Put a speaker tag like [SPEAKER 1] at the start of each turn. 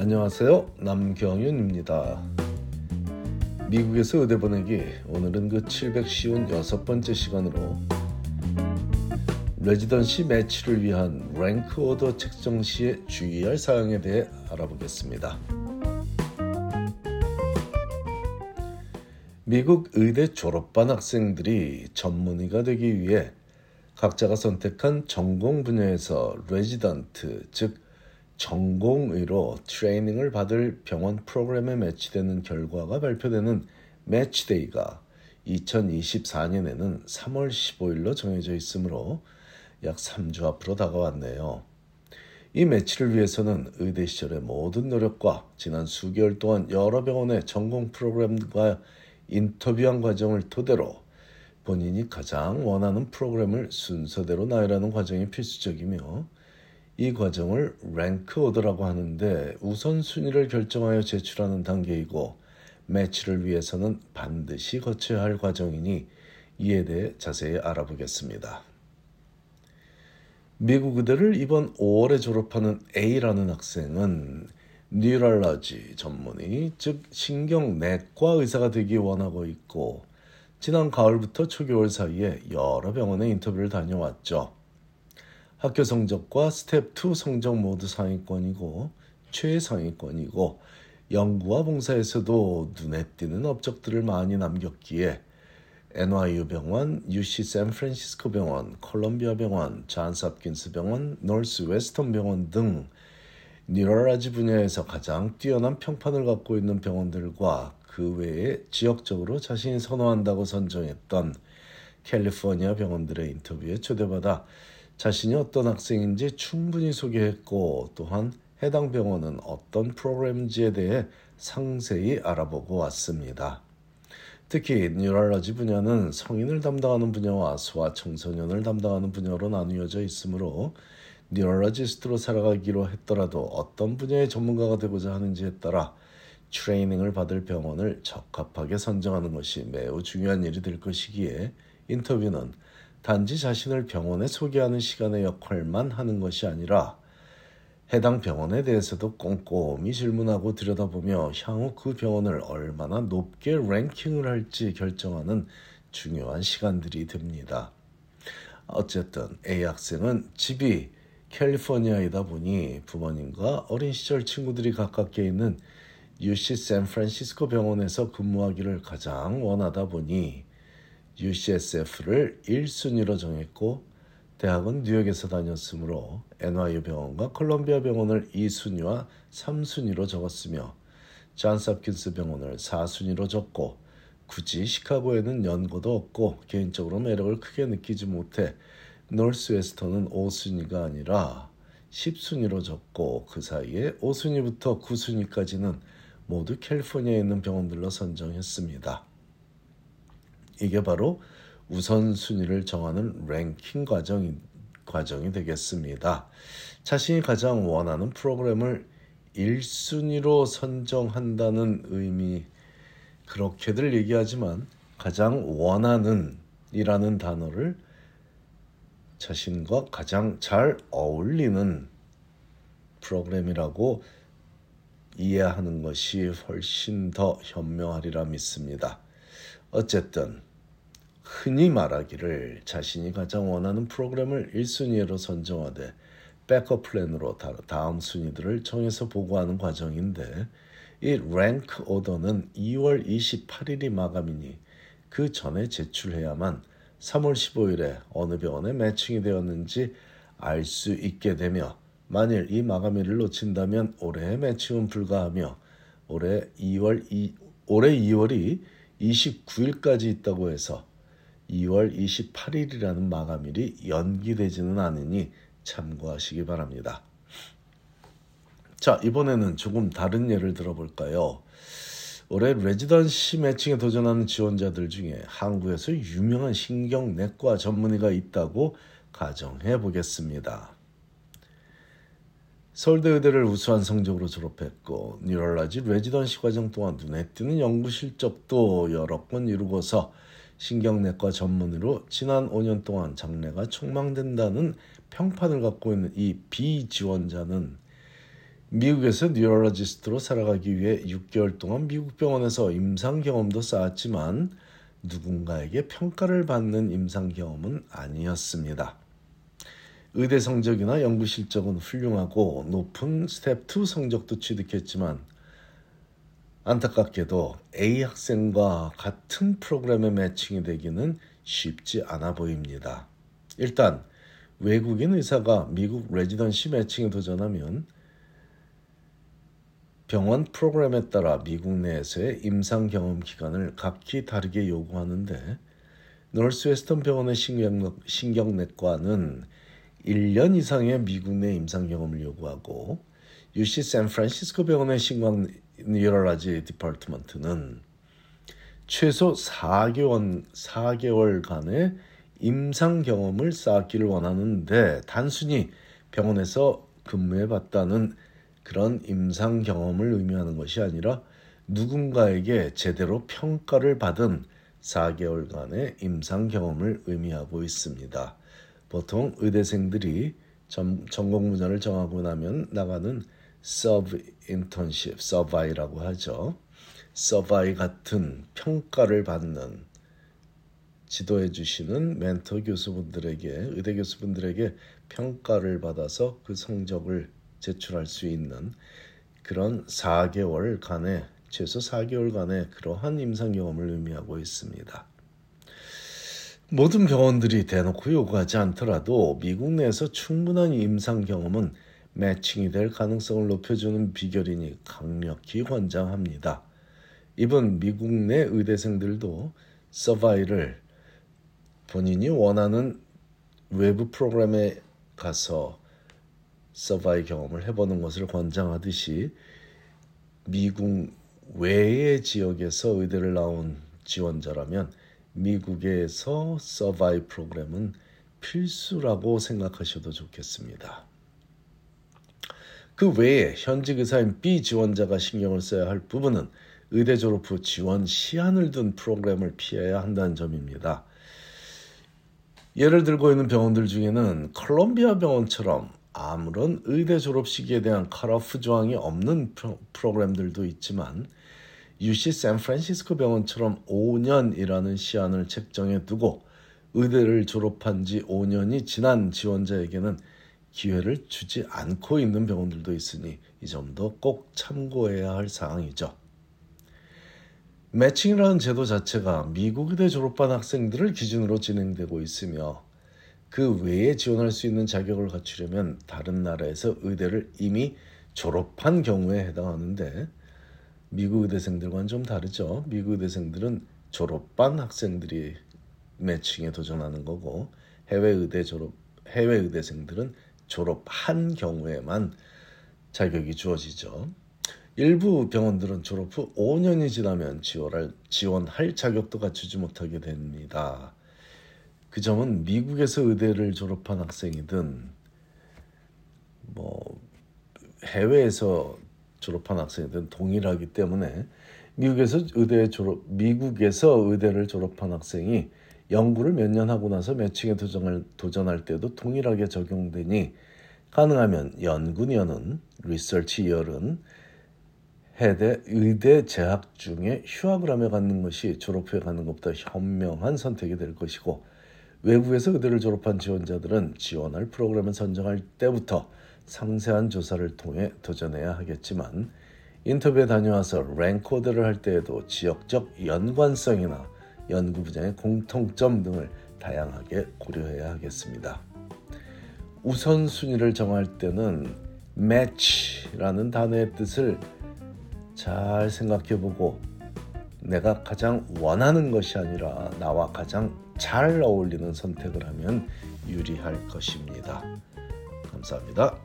[SPEAKER 1] 안녕하세요. 남경윤입니다. 미국에서 의대 보내기 오늘은 그 756번째 시간으로 residency match를 위한 rank order 책정 시에 주의할 사항에 대해 알아보겠습니다. 미국 의대 졸업반 학생들이 전문의가 되기 위해 각자가 선택한 전공 분야에서 레지던트, 즉 전공의로 트레이닝을 받을 병원 프로그램에 매치되는 결과가 발표되는 매치데이가 2024년에는 3월 15일로 정해져 있으므로 약 3주 앞으로 다가왔네요. 이 매치를 위해서는 의대 시절의 모든 노력과 지난 수개월 동안 여러 병원의 전공 프로그램과 인터뷰한 과정을 토대로 본인이 가장 원하는 프로그램을 순서대로 나열하는 과정이 필수적이며 이 과정을 랭크 오더라고 하는데 우선순위를 결정하여 제출하는 단계이고 매치를 위해서는 반드시 거쳐야 할 과정이니 이에 대해 자세히 알아보겠습니다. 미국 의대를 이번 5월에 졸업하는 A라는 학생은 뉴럴러지 전문의, 즉 신경내과 의사가 되기 원하고 있고 지난 가을부터 초겨울 사이에 여러 병원에 인터뷰를 다녀왔죠. 학교 성적과 스텝 2 성적 모두 상위권이고 최상위권이고 연구와 봉사에서도 눈에 띄는 업적들을 많이 남겼기에 NYU 병원, UC 샌프란시스코 병원, 콜롬비아 병원, 존스 홉킨스 병원, 노스 웨스턴 병원 등 neurology 분야에서 가장 뛰어난 평판을 갖고 있는 병원들과 그 외에 지역적으로 자신이 선호한다고 선정했던 캘리포니아 병원들의 인터뷰에 초대받아 자신이 어떤 학생인지 충분히 소개했고 또한 해당 병원은 어떤 프로그램인지에 대해 상세히 알아보고 왔습니다. 특히 neurology 분야는 성인을 담당하는 분야와 소아 청소년을 담당하는 분야로 나누어져 있으므로 neurologist로 살아가기로 했더라도 어떤 분야의 전문가가 되고자 하는지에 따라 트레이닝을 받을 병원을 적합하게 선정하는 것이 매우 중요한 일이 될 것이기에 인터뷰는 단지 자신을 병원에 소개하는 시간의 역할만 하는 것이 아니라 해당 병원에 대해서도 꼼꼼히 질문하고 들여다보며 향후 그 병원을 얼마나 높게 랭킹을 할지 결정하는 중요한 시간들이 됩니다. 어쨌든 A 학생은 집이 캘리포니아이다 보니 부모님과 어린 시절 친구들이 가깝게 있는 UC 샌프란시스코 병원에서 근무하기를 가장 원하다 보니 UCSF를 1순위로 정했고 대학은 뉴욕에서 다녔으므로 NYU 병원과 콜롬비아 병원을 2순위와 3순위로 적었으며 잔스 홉킨스 병원을 4순위로 적고 굳이 시카고에는 연고도 없고 개인적으로 매력을 크게 느끼지 못해 노스웨스턴은 5순위가 아니라 10순위로 적고 그 사이에 5순위부터 9순위까지는 모두 캘리포니아에 있는 병원들로 선정했습니다. 이게 바로 우선순위를 정하는 랭킹 과정이, 과정이 되겠습니다. 자신이 가장 원하는 프로그램을 1순위로 선정한다는 의미, 그렇게들 얘기하지만 가장 원하는 이라는 단어를 자신과 가장 잘 어울리는 프로그램이라고 이해하는 것이 훨씬 더 현명하리라 믿습니다. 어쨌든 흔히 말하기를 자신이 가장 원하는 프로그램을 1순위로 선정하되 백업 플랜으로 다음 순위들을 정해서 보고하는 과정인데 이 랭크 오더는 2월 28일이 마감이니 그 전에 제출해야만 3월 15일에 어느 병원에 매칭이 되었는지 알 수 있게 되며 만일 이 마감일을 놓친다면 올해의 매칭은 불가하며 올해 2월 2, 올해 2월이 29일까지 있다고 해서 2월 28일이라는 마감일이 연기되지는 않으니 참고하시기 바랍니다. 자, 이번에는 조금 다른 예를 들어볼까요? 올해 레지던시 매칭에 도전하는 지원자들 중에 한국에서 유명한 신경내과 전문의가 있다고 가정해 보겠습니다. 서울대 의대를 우수한 성적으로 졸업했고 neurology residency 과정 동안 눈에 띄는 연구 실적도 여러 건 이루고서 신경내과 전문의로 지난 5년 동안 장래가 촉망된다는 평판을 갖고 있는 이 B 지원자는 미국에서 neurologist로 살아가기 위해 6개월 동안 미국 병원에서 임상 경험도 쌓았지만 누군가에게 평가를 받는 임상 경험은 아니었습니다. 의대 성적이나 연구 실적은 훌륭하고 높은 스텝 2 성적도 취득했지만 안타깝게도 A 학생과 같은 프로그램에 matching이 되기는 쉽지 않아 보입니다. 일단 외국인 의사가 미국 residency matching에 도전하면 병원 프로그램에 따라 미국 내에서의 임상 경험 기간을 각기 다르게 요구하는데 노스웨스턴 병원의 신경, 내과는 1년 이상의 미국 내 임상 경험을 요구하고 UC 샌프란시스코 병원의 신경 neurology department는 최소 4개월, 4개월간의 임상 경험을 쌓기를 원하는데 단순히 병원에서 근무해 봤다는 그런 임상 경험을 의미하는 것이 아니라 누군가에게 제대로 평가를 받은 4개월간의 임상 경험을 의미하고 있습니다. 보통 의대생들이 전, 전공 분야를 정하고 나면 나가는 sub internship, Sub-I라고 하죠. Sub-I 같은 평가를 받는 지도해 주시는 멘토 교수분들에게 의대 교수분들에게 평가를 받아서 그 성적을 제출할 수 있는 그런 4개월간의 최소 4개월간의 그러한 임상 경험을 의미하고 있습니다. 모든 병원들이 대놓고 요구하지 않더라도 미국 내에서 충분한 임상 경험은 매칭이 될 가능성을 높여주는 비결이니 강력히 권장합니다. 이번 미국 내 의대생들도 서바이를 본인이 원하는 외부 프로그램에 가서 서바이 경험을 해보는 것을 권장하듯이 미국 외의 지역에서 의대를 나온 지원자라면 미국에서 서바이 프로그램은 필수라고 생각하셔도 좋겠습니다. 그 외에 현직 의사인 B 지원자가 신경을 써야 할 부분은 의대 졸업 후 지원 시한을 둔 프로그램을 피해야 한다는 점입니다. 예를 들고 있는 병원들 중에는 컬럼비아 병원처럼 아무런 의대 졸업 시기에 대한 컷오프 조항이 없는 프로그램들도 있지만 UC 샌프란시스코 병원처럼 5년이라는 시한을 책정해 두고 의대를 졸업한 지 5년이 지난 지원자에게는 기회를 주지 않고 있는 병원들도 있으니 이 점도 꼭 참고해야 할 사항이죠. 매칭이라는 제도 자체가 미국 의대 졸업한 학생들을 기준으로 진행되고 있으며 그 외에 지원할 수 있는 자격을 갖추려면 다른 나라에서 의대를 이미 졸업한 경우에 해당하는데 미국 의대생들과는 좀 다르죠. 미국 의대생들은 졸업반 학생들이 매칭에 도전하는 거고 해외 의대 졸업 해외 의대생들은 졸업한 경우에만 자격이 주어지죠. 일부 병원들은 졸업 후 5년이 지나면 지원할, 지원할 자격도 갖추지 못하게 됩니다. 그 점은 미국에서 의대를 졸업한 학생이든 뭐 해외에서 졸업한 학생이든 동일하기 때문에 미국에서 의대 졸업 미국에서 의대를 졸업한 학생이 연구를 몇 년 하고 나서 매칭에 도전을 도전할 때도 동일하게 적용되니 가능하면 연구년은 리서치 이어는 해대 의대 재학 중에 휴학을 하며 갖는 것이 졸업 후에 갖는 것보다 현명한 선택이 될 것이고 외국에서 의대를 졸업한 지원자들은 지원할 프로그램을 선정할 때부터 상세한 조사를 통해 도전해야 하겠지만 인터뷰에 다녀와서 랭코드를 할 때에도 지역적 연관성이나 연구 분야의 공통점 등을 다양하게 고려해야 하겠습니다. 우선순위를 정할 때는 match라는 단어의 뜻을 잘 생각해 보고 내가 가장 원하는 것이 아니라 나와 가장 잘 어울리는 선택을 하면 유리할 것입니다. 감사합니다.